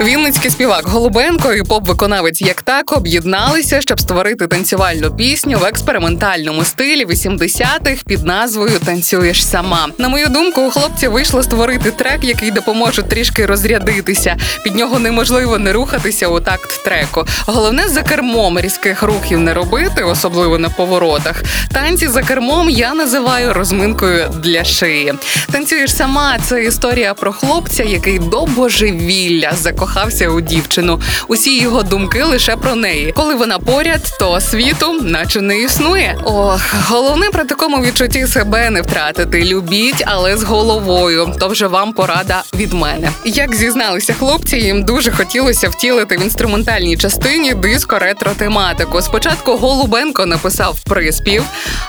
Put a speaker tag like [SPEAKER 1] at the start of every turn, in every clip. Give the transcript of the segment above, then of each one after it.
[SPEAKER 1] Вінницький співак Голубенко і поп-виконавець як так об'єдналися, щоб створити танцювальну пісню в експериментальному стилі 80-х під назвою Танцюєш сама. На мою думку, у хлопців вийшло створити трек, який допоможе трішки розрядитися. Під нього неможливо не рухатися у такт треку. Головне за кермом різких рухів не робити, особливо на поворотах. Танці за кермом я називаю розминкою для шиї. Танцюєш сама. Це історія про хлопця, який до божевілля закохався у дівчину. Усі його думки лише про неї. Коли вона поряд, то світу наче не існує. Ох, головне при такому відчутті себе не втратити. Любіть, але з головою. То вже вам порада від мене. Як зізналися хлопці, їм дуже хотілося втілити в інструментальній частині диско ретро тематику. Спочатку Голубенко написав приспів,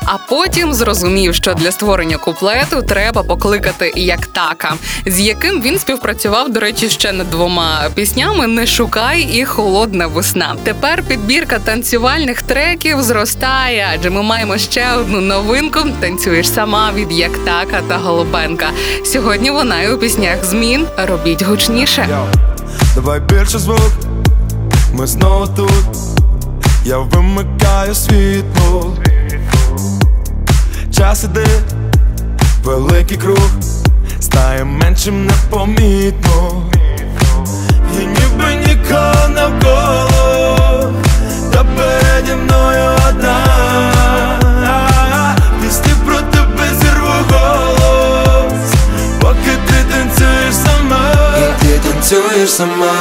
[SPEAKER 1] а потім зрозумів, що для створення куплету треба покликати як така, з яким він співпрацював, до речі, ще над двома піснями Не шукай і холодна весна. Тепер підбірка танцювальних треків зростає, адже ми маємо ще одну новинку. Танцюєш сама від Яктака та Голубенка. Сьогодні вона і у піснях змін робіть гучніше.
[SPEAKER 2] Давай більше звук, ми знову тут. Я вимикаю світло. Час іде, великий круг, стає меншим непомітно. Танцюєш сама.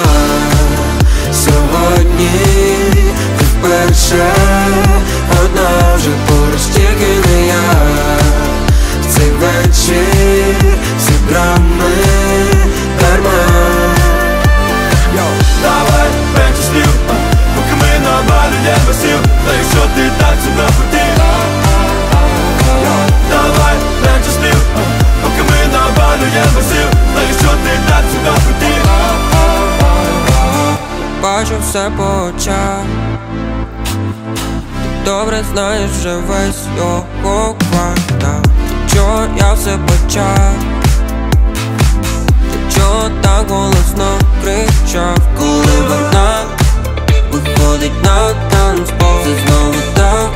[SPEAKER 3] Сьогодні ти вперше Одна вже поруч тільки не я все по Ти добре знаєш вже весь його квартал. Чого я все почав? Ти чого так голосно кричав. Коли вона виходить на танцпол Це знову так,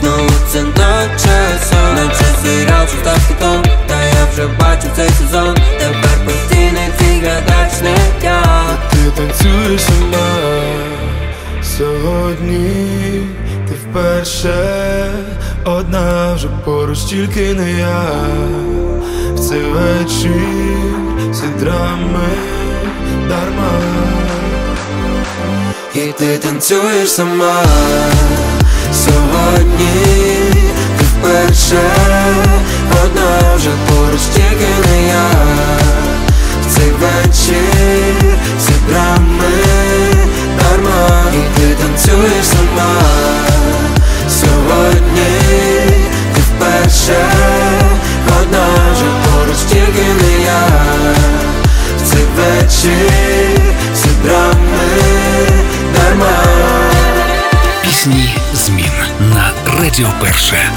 [SPEAKER 3] знову це наче сон. Наче серіал, що став хітом Та я вже бачу цей сезон. Тепер постійний твій глядач не я
[SPEAKER 2] Ти танцюєш сама. Сьогодні ти вперше Одна вже поруч тільки не я. В цей вечір всі драми дарма.
[SPEAKER 3] І ти танцюєш сама. Сьогодні ти вперше Одна вже поруч тільки не я. В цей вечір всі драми дарма І ти танцюєш сама. Сьогодні ти вперше Одна вже поруч тільки не я. В цей вечір всі драми дарма.
[SPEAKER 4] Пісні змін на Радіо Перше.